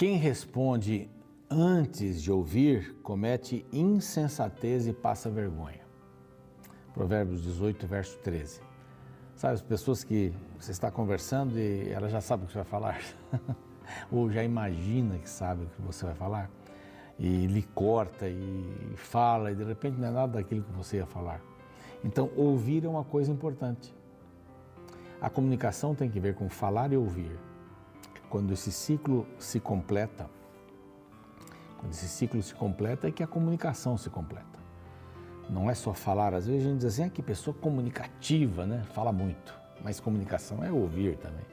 Quem responde antes de ouvir comete insensatez e passa vergonha. Provérbios 18, verso 13. Sabe, as pessoas que você está conversando e ela já sabe o que você vai falar, ou já imagina que sabe o que você vai falar, e lhe corta e fala, e de repente não é nada daquilo que você ia falar. Então, ouvir é uma coisa importante. A comunicação tem que ver com falar e ouvir. Quando esse ciclo se completa, quando esse ciclo se completa, é que a comunicação se completa. Não é só falar, às vezes a gente diz assim, ah, que pessoa comunicativa, né? Fala muito. Mas comunicação é ouvir também.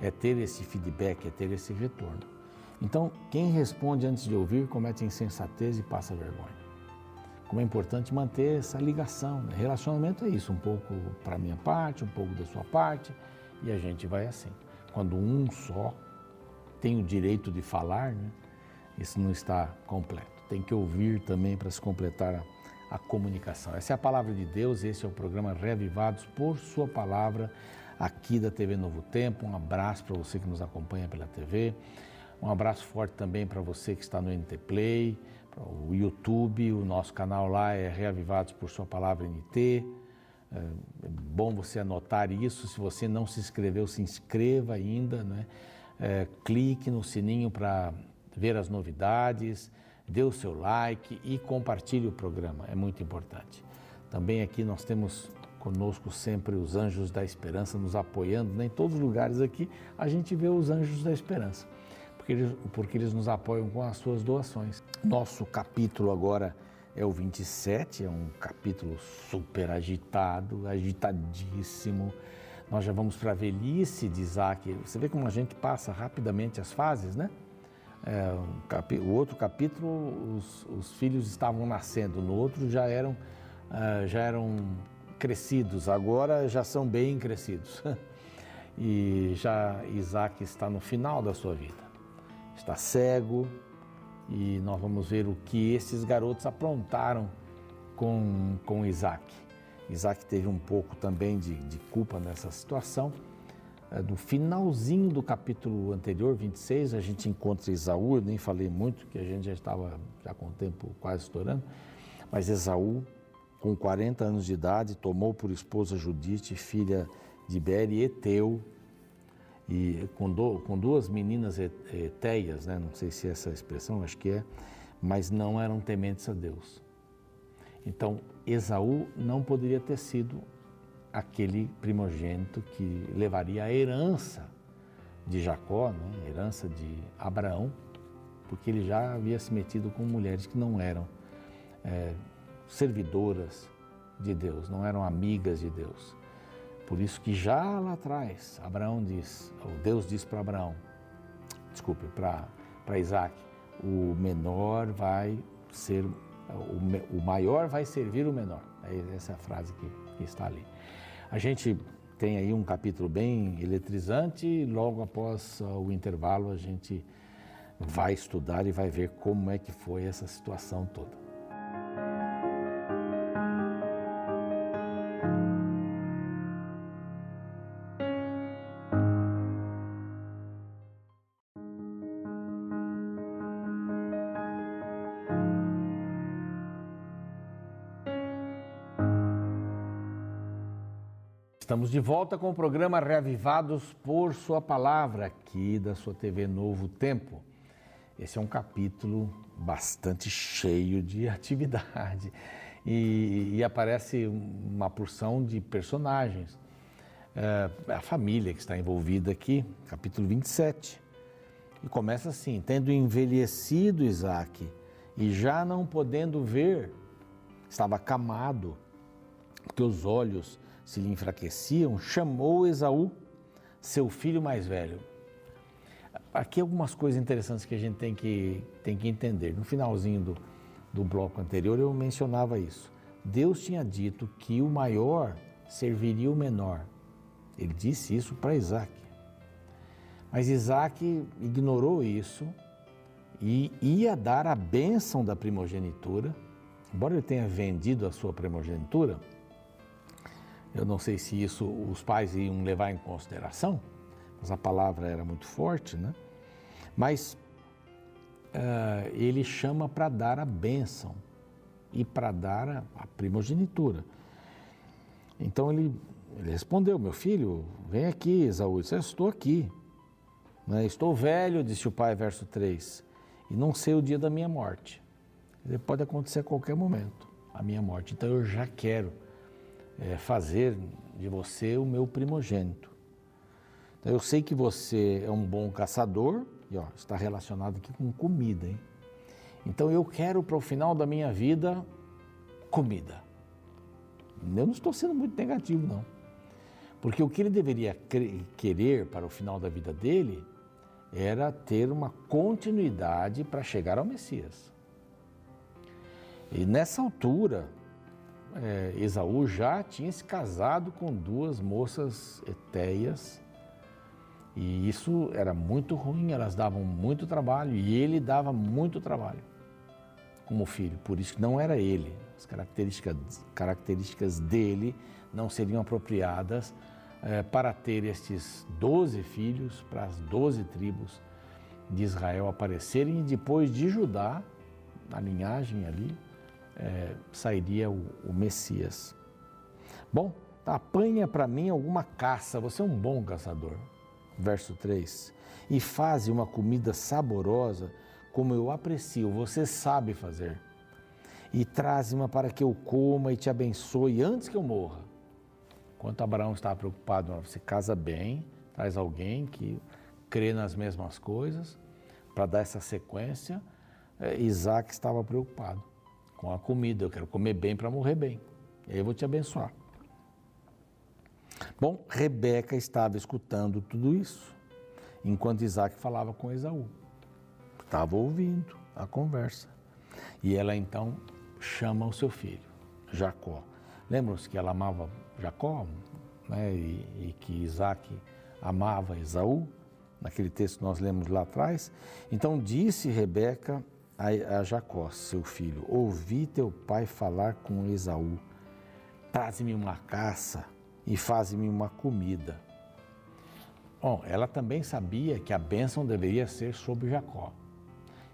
É ter esse feedback, é ter esse retorno. Então, quem responde antes de ouvir comete insensatez e passa vergonha como é importante manter essa ligação. Né? Relacionamento é isso, um pouco para minha parte, um pouco da sua parte, e a gente vai assim. Quando um só tem o direito de falar, né? isso não está completo. Tem que ouvir também para se completar a, a comunicação. Essa é a palavra de Deus, esse é o programa Reavivados por Sua Palavra, aqui da TV Novo Tempo. Um abraço para você que nos acompanha pela TV. Um abraço forte também para você que está no NT Play o YouTube, o nosso canal lá é Reavivados por Sua Palavra NT. É, é bom você anotar isso. Se você não se inscreveu, se inscreva ainda. Né? É, clique no sininho para ver as novidades, dê o seu like e compartilhe o programa. É muito importante. Também aqui nós temos conosco sempre os anjos da esperança nos apoiando. Né? Em todos os lugares aqui a gente vê os anjos da esperança porque eles, porque eles nos apoiam com as suas doações. Nosso capítulo agora é o 27, é um capítulo super agitado, agitadíssimo. Nós já vamos para a velhice de Isaac. Você vê como a gente passa rapidamente as fases, né? É, o outro capítulo, os, os, filhos estavam nascendo, no outro já eram, uh, já eram crescidos, agora já são bem crescidos. e já Isaac está no final da sua vida está cego e nós vamos ver o que esses garotos aprontaram com, com Isaac. Isaac teve um pouco também de, de culpa nessa situação. É, no finalzinho do capítulo anterior, 26, a gente encontra Esaú, eu nem falei muito, que a gente já estava já com o tempo quase estourando, mas Esaú, com 40 anos de idade, tomou por esposa Judite, filha de Beri, Eteu, e com, do, com duas meninas eteias, né? não sei se é essa expressão, acho que é, mas não eram tementes a Deus. Então, Esaú não poderia ter sido aquele primogênito que levaria a herança de Jacó, né? herança de Abraão, porque ele já havia se metido com mulheres que não eram é, servidoras de Deus, não eram amigas de Deus. Por isso que já lá atrás, Abraão diz, ou Deus diz para Abraão, desculpe, para Isaac, o menor vai ser, o, o maior vai servir o menor. É essa frase que, que está ali. A gente tem aí um capítulo bem eletrizante logo após o intervalo a gente vai estudar e vai ver como é que foi essa situação toda. Estamos de volta com o programa Reavivados por Sua Palavra, aqui da sua TV Novo Tempo. Esse é um capítulo bastante cheio de atividade e, e aparece uma porção de personagens. É, a família que está envolvida aqui, capítulo 27. E começa assim: tendo envelhecido Isaac e já não podendo ver, estava camado, porque os olhos se lhe enfraqueciam, chamou Esaú, seu filho mais velho. Aqui algumas coisas interessantes que a gente tem que, tem que entender. No finalzinho do, do bloco anterior eu mencionava isso. Deus tinha dito que o maior serviria o menor. Ele disse isso para Isaac. Mas Isaac ignorou isso e ia dar a bênção da primogenitura, embora ele tenha vendido a sua primogenitura, eu não sei se isso os pais iam levar em consideração, mas a palavra era muito forte, né? Mas uh, ele chama para dar a bênção e para dar a, a primogenitura. Então ele, ele, respondeu: Meu filho, vem aqui, Esaú. Eu disse, estou aqui. Né? Estou velho, disse o pai, verso 3, e não sei o dia da minha morte. Ele pode acontecer a qualquer momento, a minha morte. Então eu já quero é, fazer de você o meu primogênito. Então, eu sei que você é um bom caçador, e ó, está relacionado aqui com comida, hein? Então eu quero para o final da minha vida comida. Eu não estou sendo muito negativo, não. Porque o que ele deveria querer para o final da vida dele era ter uma continuidade para chegar ao Messias. E nessa altura, é, Esaú já tinha se casado com duas moças etéias e isso era muito ruim, elas davam muito trabalho e ele dava muito trabalho como filho, por isso não era ele. As características, características dele não seriam apropriadas é, para ter estes doze filhos, para as doze tribos de Israel aparecerem e depois de Judá, a linhagem ali, é, sairia o, o, Messias. Bom, apanha para mim alguma caça, você é um bom caçador. Verso 3. E faze uma comida saborosa, como eu aprecio, você sabe fazer. E traze-ma para que eu coma e te abençoe antes que eu morra. Enquanto Abraão estava preocupado, você casa bem, traz alguém que crê nas mesmas coisas, para dar essa sequência, é, Isaac estava preocupado com a comida. Eu quero comer bem para morrer bem. E aí eu vou te abençoar. Bom, Rebeca estava escutando tudo isso, enquanto Isaac falava com Esaú. Estava ouvindo a conversa. E ela então chama o seu filho, Jacó. Lembram-se que ela amava Jacó né, e, e que Isaac amava Esaú? Naquele texto que nós lemos lá atrás. Então disse Rebeca a, Jacó, seu filho: Ouvi teu pai falar com Esaú: Traze-me uma caça e faze-me uma comida. Bom, ela também sabia que a bênção deveria ser sobre Jacó.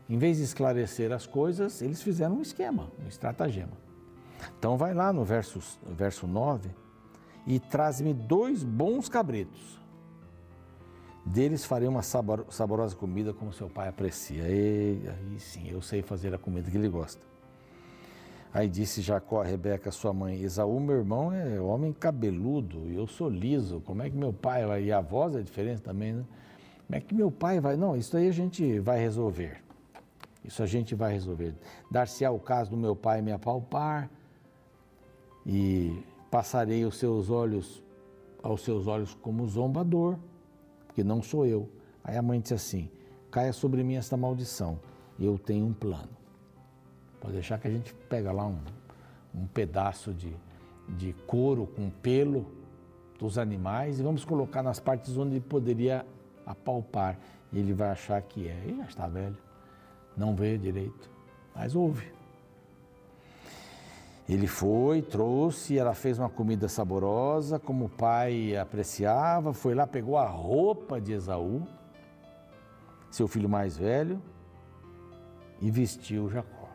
Em vez de esclarecer as coisas, eles fizeram um esquema, um estratagema. Então vai lá no verso, verso 9 e traz-me dois bons cabritos deles farei uma saborosa comida como seu pai aprecia. E, aí sim, eu sei fazer a comida que ele gosta. Aí disse Jacó a Rebeca, sua mãe, Esaú, meu irmão, é homem cabeludo e eu sou liso. Como é que meu pai vai? E a voz é diferente também, né? Como é que meu pai vai? Não, isso aí a gente vai resolver. Isso a gente vai resolver. Dar-se ao caso do meu pai me apalpar e passarei os seus olhos aos seus olhos como zombador porque não sou eu. Aí a mãe disse assim: caia sobre mim esta maldição, eu tenho um plano. Pode deixar que a gente pega lá um, um pedaço de, de couro com pelo dos animais e vamos colocar nas partes onde ele poderia apalpar. E ele vai achar que é. Ele já está velho, não vê direito, mas ouve. Ele foi, trouxe, ela fez uma comida saborosa, como o pai apreciava, foi lá, pegou a roupa de Esaú, seu filho mais velho, e vestiu Jacó.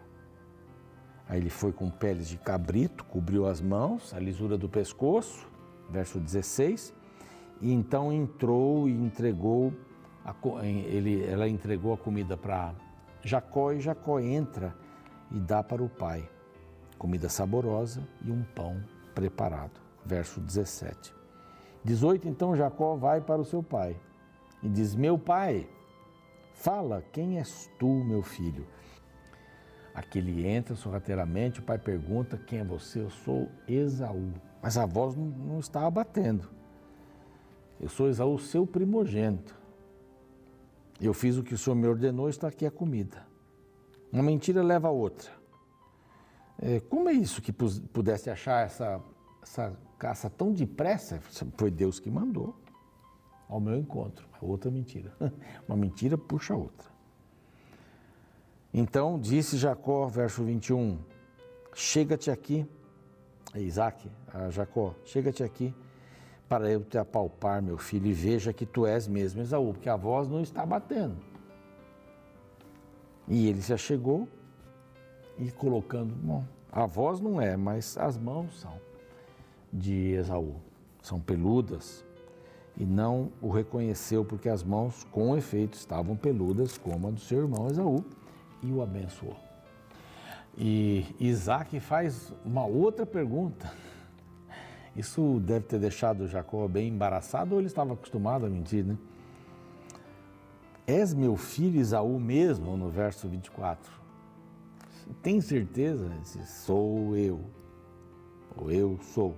Aí ele foi com peles de cabrito, cobriu as mãos, a lisura do pescoço, verso 16, e então entrou e entregou, a, ele, ela entregou a comida para Jacó, e Jacó entra e dá para o pai comida saborosa e um pão preparado. Verso 17. 18, então Jacó vai para o seu pai e diz: Meu pai, fala, quem és tu, meu filho? Aqui ele entra sorrateiramente, o pai pergunta: Quem é você? Eu sou Esaú. Mas a voz não, não estava batendo. Eu sou Esaú, seu primogênito. Eu fiz o que o senhor me ordenou, está aqui a comida. Uma mentira leva a outra. É, como é isso que pudesse achar essa, essa caça tão depressa? Foi Deus que mandou ao meu encontro. Outra mentira. Uma mentira puxa outra. Então disse Jacó, verso 21, chega-te aqui, é Isaac, a Jacó, chega-te aqui para eu te apalpar, meu filho, e veja que tu és mesmo Esaú, porque a voz não está batendo. E ele se achegou e colocando, bom, a voz não é, mas as mãos são de Esaú, são peludas, e não o reconheceu porque as mãos, com efeito, estavam peludas como a do seu irmão Esaú, e o abençoou. E Isaac faz uma outra pergunta. Isso deve ter deixado Jacó bem embaraçado ou ele estava acostumado a mentir, né? És meu filho Isaú mesmo, no verso 24. Tem certeza? Ele sou eu. Ou eu sou.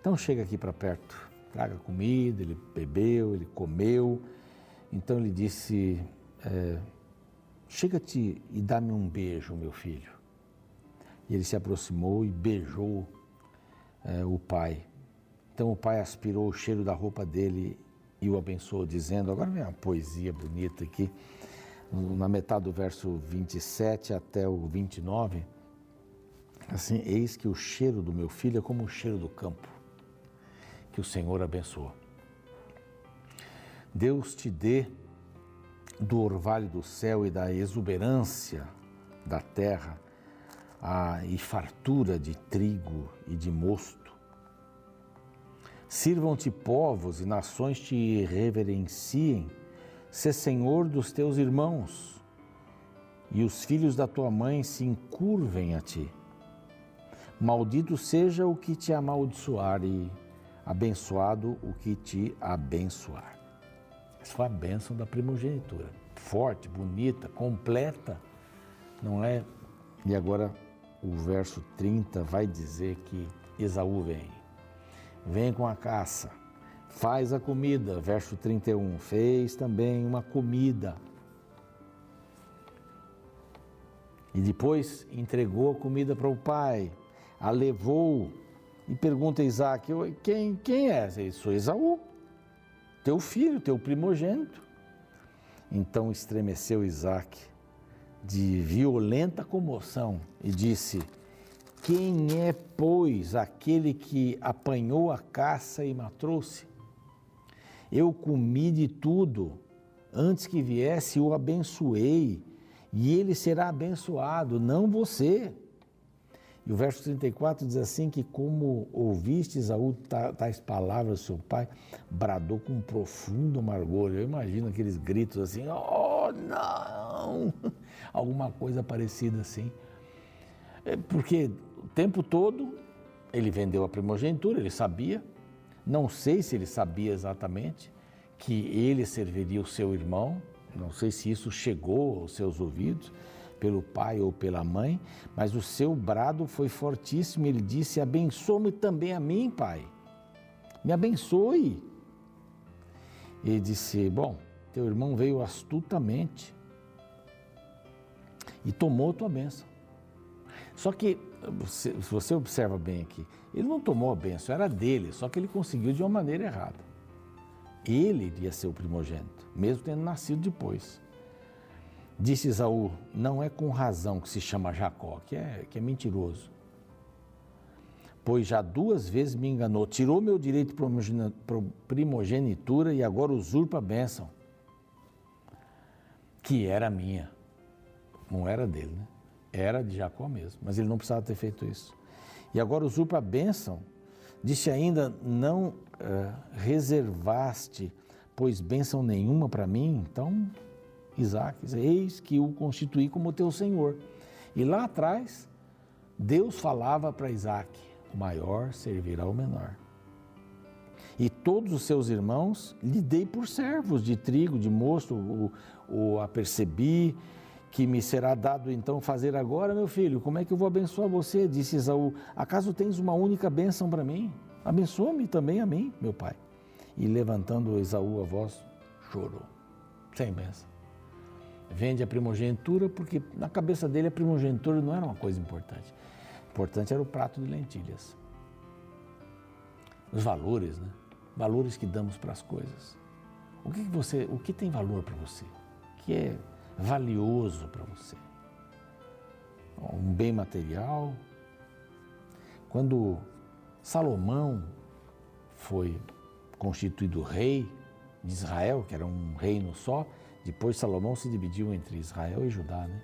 Então chega aqui para perto, traga comida, ele bebeu, ele comeu. Então ele disse: é, Chega-te e dá-me um beijo, meu filho. E ele se aproximou e beijou é, o pai. Então o pai aspirou o cheiro da roupa dele e o abençoou, dizendo: agora vem uma poesia bonita aqui, na metade do verso 27 até o 29. Assim, eis que o cheiro do meu filho é como o cheiro do campo, que o Senhor abençoou. Deus te dê do orvalho do céu e da exuberância da terra a, e fartura de trigo e de mosto. Sirvam-te povos e nações te reverenciem, se Senhor dos teus irmãos, e os filhos da tua mãe se encurvem a ti. Maldito seja o que te amaldiçoar e abençoado o que te abençoar. Essa foi a bênção da primogenitura. Forte, bonita, completa, não é? E agora o verso 30 vai dizer que Esaú vem. Vem com a caça, faz a comida. Verso 31, fez também uma comida. E depois entregou a comida para o pai, a levou e pergunta a Isaac: quem, quem é? Eu sou Esaú, teu filho, teu primogênito. Então estremeceu Isaac de violenta comoção e disse: Quem é, pois, aquele que apanhou a caça e matou-se? Eu comi de tudo, antes que viesse o abençoei, e ele será abençoado, não você. E o verso 34 diz assim: que como ouviste Isaú tais palavras seu pai, bradou com um profundo amargor. Eu imagino aqueles gritos assim: oh, não! Alguma coisa parecida assim. É porque o tempo todo ele vendeu a primogenitura, ele sabia, não sei se ele sabia exatamente que ele serviria o seu irmão, não sei se isso chegou aos seus ouvidos pelo pai ou pela mãe, mas o seu brado foi fortíssimo. Ele disse: Abençoe-me também a mim, pai. Me abençoe. Ele disse: Bom, teu irmão veio astutamente e tomou tua bênção. Só que, se você observa bem aqui, ele não tomou a bênção, era dele, só que ele conseguiu de uma maneira errada. Ele iria ser o primogênito, mesmo tendo nascido depois. Disse Isaú: Não é com razão que se chama Jacó, que é, que é mentiroso. Pois já duas vezes me enganou, tirou meu direito de primogenitura e agora usurpa a bênção, que era minha. Não era dele, né? Era de Jacó mesmo, mas ele não precisava ter feito isso. E agora usurpa a bênção. Disse ainda: Não uh, reservaste, pois bênção nenhuma para mim, então Isaac, eis que o constituí como teu senhor. E lá atrás, Deus falava para Isaac: o maior servirá ao menor. E todos os seus irmãos lhe dei por servos de trigo, de mosto, o, o apercebi, que me será dado então fazer agora, meu filho? Como é que eu vou abençoar você? Disse Esaú: Acaso tens uma única bênção para mim? Abençoa-me também a mim, meu pai. E levantando Esaú a voz, chorou, sem bênção vende a primogenitura, porque na cabeça dele a primogenitura não era uma coisa importante. Importante era o prato de lentilhas. Os valores, né? Valores que damos para as coisas. O que, você, o que tem valor para você? O que é valioso para você? Um bem material? Quando Salomão foi constituído rei de Israel, que era um reino só, Depois Salomão se dividiu entre Israel e Judá, né?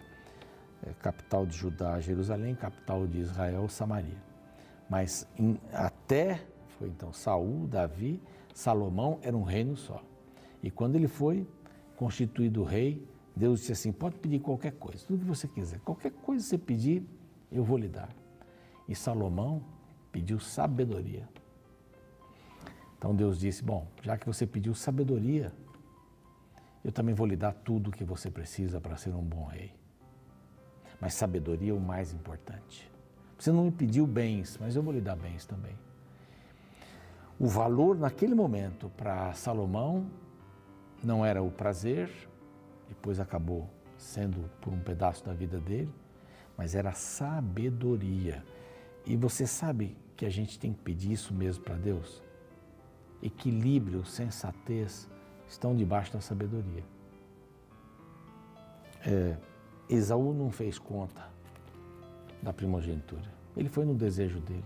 É, capital de Judá, Jerusalém, capital de Israel, Samaria. Mas em, até foi então Saul, Davi, Salomão era um reino só. E quando ele foi constituído rei, Deus disse assim: pode pedir qualquer coisa, tudo que você quiser, qualquer coisa que você pedir, eu vou lhe dar. E Salomão pediu sabedoria. Então Deus disse: Bom, já que você pediu sabedoria, eu também vou lhe dar tudo o que você precisa para ser um bom rei. Mas sabedoria é o mais importante. Você não me pediu bens, mas eu vou lhe dar bens também. O valor naquele momento para Salomão não era o prazer, depois acabou sendo por um pedaço da vida dele, mas era sabedoria. E você sabe que a gente tem que pedir isso mesmo para Deus? Equilíbrio, sensatez estão debaixo da sabedoria. É, Esaú não fez conta da primogenitura. Ele foi no desejo dele.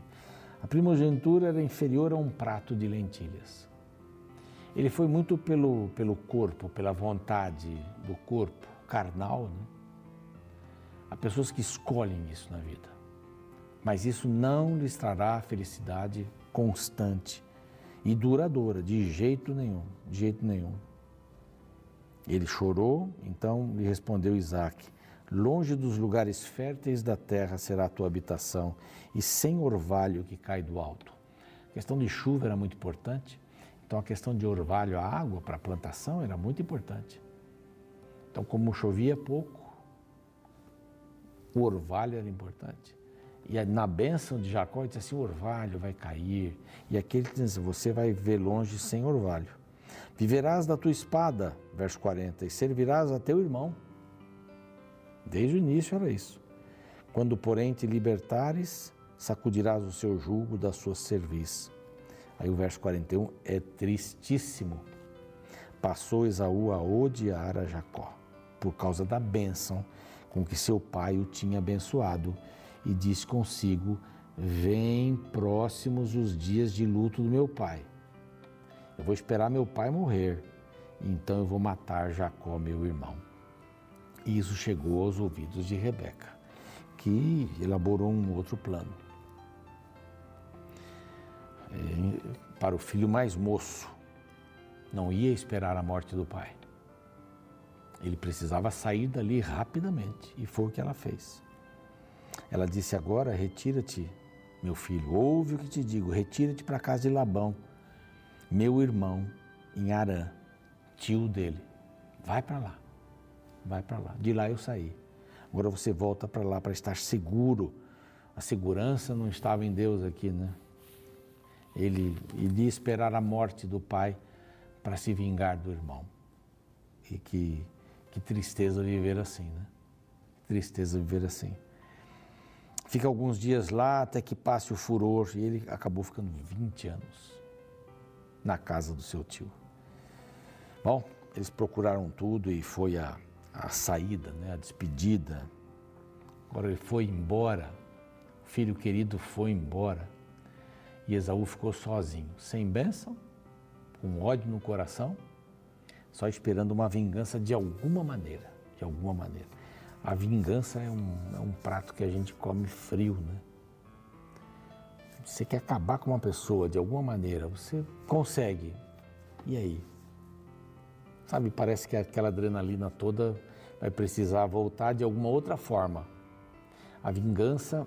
A primogenitura era inferior a um prato de lentilhas. Ele foi muito pelo, pelo corpo, pela vontade do corpo, carnal. Né? Há pessoas que escolhem isso na vida, mas isso não lhes trará felicidade constante e duradoura, de jeito nenhum, de jeito nenhum. Ele chorou, então lhe respondeu Isaac: Longe dos lugares férteis da terra será a tua habitação, e sem orvalho que cai do alto. A questão de chuva era muito importante, então a questão de orvalho, a água para a plantação era muito importante. Então, como chovia pouco, o orvalho era importante. E na bênção de Jacó, ele disse assim: o orvalho vai cair. E aquele diz você vai ver longe sem orvalho. Viverás da tua espada, verso 40, e servirás a teu irmão. Desde o início era isso. Quando, porém, te libertares, sacudirás o seu jugo da sua cerviz. Aí o verso 41 é tristíssimo. Passou Esaú a odiar a Jacó, por causa da bênção com que seu pai o tinha abençoado, e disse consigo: Vem próximos os dias de luto do meu pai. Eu vou esperar meu pai morrer, então eu vou matar Jacó, meu irmão. E isso chegou aos ouvidos de Rebeca, que elaborou um outro plano. É, para o filho mais moço, não ia esperar a morte do pai. Ele precisava sair dali rapidamente, e foi o que ela fez. Ela disse: Agora retira-te, meu filho, ouve o que te digo, retira-te para a casa de Labão, meu irmão, em Arã, tio dele. Vai para lá, vai para lá. De lá eu saí. Agora você volta para lá para estar seguro. A segurança não estava em Deus aqui, né? Ele iria esperar a morte do pai para se vingar do irmão. E que, que tristeza viver assim, né? Tristeza viver assim. Fica alguns dias lá até que passe o furor e ele acabou ficando 20 anos na casa do seu tio. Bom, eles procuraram tudo e foi a, a saída, né, a despedida. Agora ele foi embora, o filho querido foi embora e Esaú ficou sozinho, sem bênção, com ódio no coração, só esperando uma vingança de alguma maneira, de alguma maneira. A vingança é um, é um prato que a gente come frio, né? Você quer acabar com uma pessoa de alguma maneira, você consegue. E aí? Sabe, parece que aquela adrenalina toda vai precisar voltar de alguma outra forma. A vingança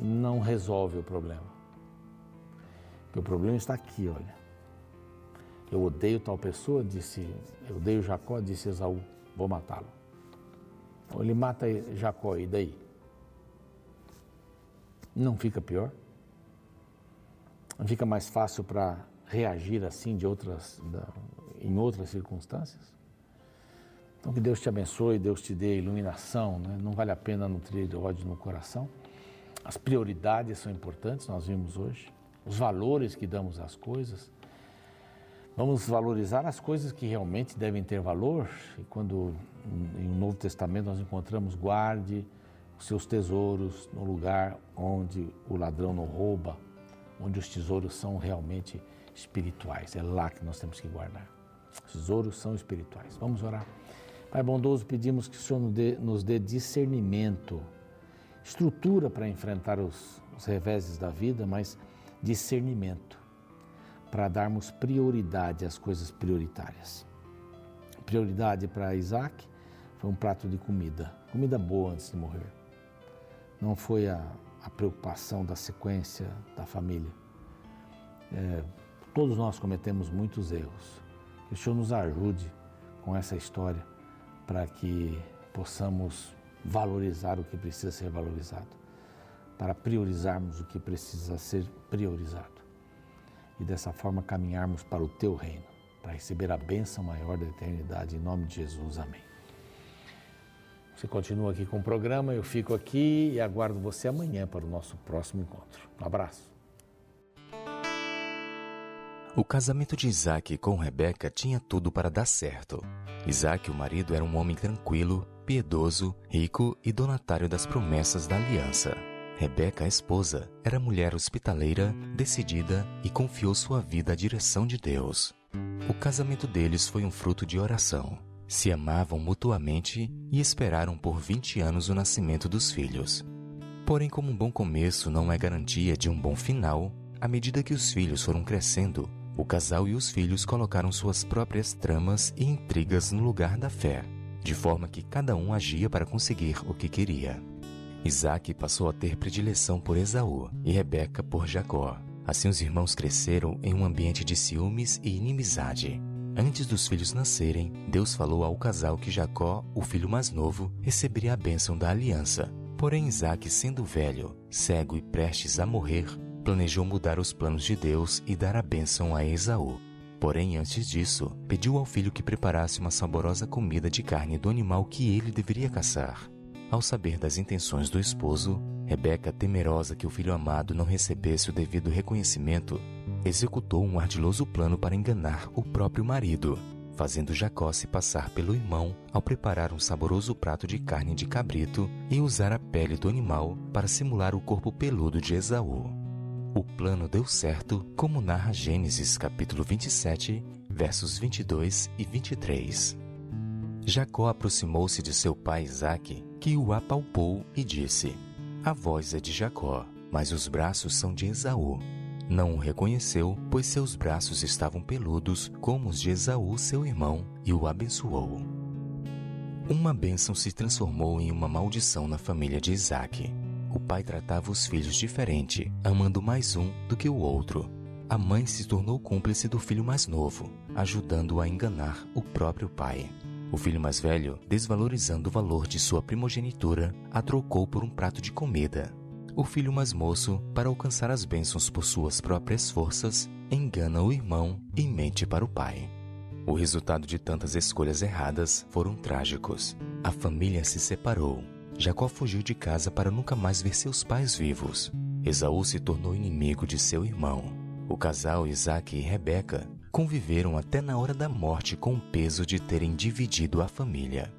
não resolve o problema. O problema está aqui, olha. Eu odeio tal pessoa, disse, eu odeio Jacó, disse Esaú, vou matá-lo. Então ele mata Jacó, e daí? Não fica pior? Não fica mais fácil para reagir assim de outras, em outras circunstâncias? Então que Deus te abençoe, Deus te dê iluminação, né? não vale a pena nutrir ódio no coração. As prioridades são importantes, nós vimos hoje, os valores que damos às coisas. Vamos valorizar as coisas que realmente devem ter valor. E quando em um Novo Testamento nós encontramos guarde os seus tesouros no lugar onde o ladrão não rouba, onde os tesouros são realmente espirituais. É lá que nós temos que guardar. Os tesouros são espirituais. Vamos orar. Pai bondoso, pedimos que o Senhor nos dê, nos dê discernimento, estrutura para enfrentar os, os reveses da vida, mas discernimento para darmos prioridade às coisas prioritárias. Prioridade para Isaac foi um prato de comida, comida boa antes de morrer. Não foi a, a preocupação da sequência da família. É, todos nós cometemos muitos erros. Que o Senhor nos ajude com essa história para que possamos valorizar o que precisa ser valorizado, para priorizarmos o que precisa ser priorizado e dessa forma caminharmos para o teu reino, para receber a bênção maior da eternidade. Em nome de Jesus, amém. Você continua aqui com o programa, eu fico aqui e aguardo você amanhã para o nosso próximo encontro. Um abraço. O casamento de Isaac com Rebeca tinha tudo para dar certo. Isaac, o marido, era um homem tranquilo, piedoso, rico e donatário das promessas da aliança. Rebeca, a esposa, era mulher hospitaleira, decidida e confiou sua vida à direção de Deus. O casamento deles foi um fruto de oração. Se amavam mutuamente e esperaram por 20 anos o nascimento dos filhos. Porém, como um bom começo não é garantia de um bom final, à medida que os filhos foram crescendo, o casal e os filhos colocaram suas próprias tramas e intrigas no lugar da fé, de forma que cada um agia para conseguir o que queria. Isaac passou a ter predileção por Esaú e Rebeca por Jacó. Assim os irmãos cresceram em um ambiente de ciúmes e inimizade. Antes dos filhos nascerem, Deus falou ao casal que Jacó, o filho mais novo, receberia a bênção da aliança. Porém, Isaac, sendo velho, cego e prestes a morrer, planejou mudar os planos de Deus e dar a bênção a Esaú. Porém, antes disso, pediu ao filho que preparasse uma saborosa comida de carne do animal que ele deveria caçar. Ao saber das intenções do esposo, Rebeca, temerosa que o filho amado não recebesse o devido reconhecimento, executou um ardiloso plano para enganar o próprio marido, fazendo Jacó se passar pelo irmão ao preparar um saboroso prato de carne de cabrito e usar a pele do animal para simular o corpo peludo de Esaú. O plano deu certo, como narra Gênesis capítulo 27, versos 22 e 23. Jacó aproximou-se de seu pai Isaque, que o apalpou e disse: A voz é de Jacó, mas os braços são de Esaú. Não o reconheceu, pois seus braços estavam peludos como os de Esaú, seu irmão, e o abençoou. Uma bênção se transformou em uma maldição na família de Isaque. O pai tratava os filhos diferente, amando mais um do que o outro. A mãe se tornou cúmplice do filho mais novo, ajudando-o a enganar o próprio pai. O filho mais velho, desvalorizando o valor de sua primogenitura, a trocou por um prato de comida. O filho mais moço, para alcançar as bênçãos por suas próprias forças, engana o irmão e mente para o pai. O resultado de tantas escolhas erradas foram trágicos. A família se separou. Jacó fugiu de casa para nunca mais ver seus pais vivos. Esaú se tornou inimigo de seu irmão. O casal Isaac e Rebeca conviveram até na hora da morte com o peso de terem dividido a família.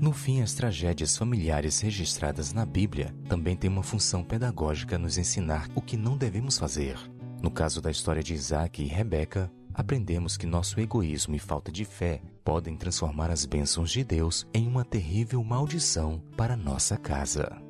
No fim, as tragédias familiares registradas na Bíblia também têm uma função pedagógica nos ensinar o que não devemos fazer. No caso da história de Isaac e Rebeca, aprendemos que nosso egoísmo e falta de fé podem transformar as bênçãos de Deus em uma terrível maldição para nossa casa.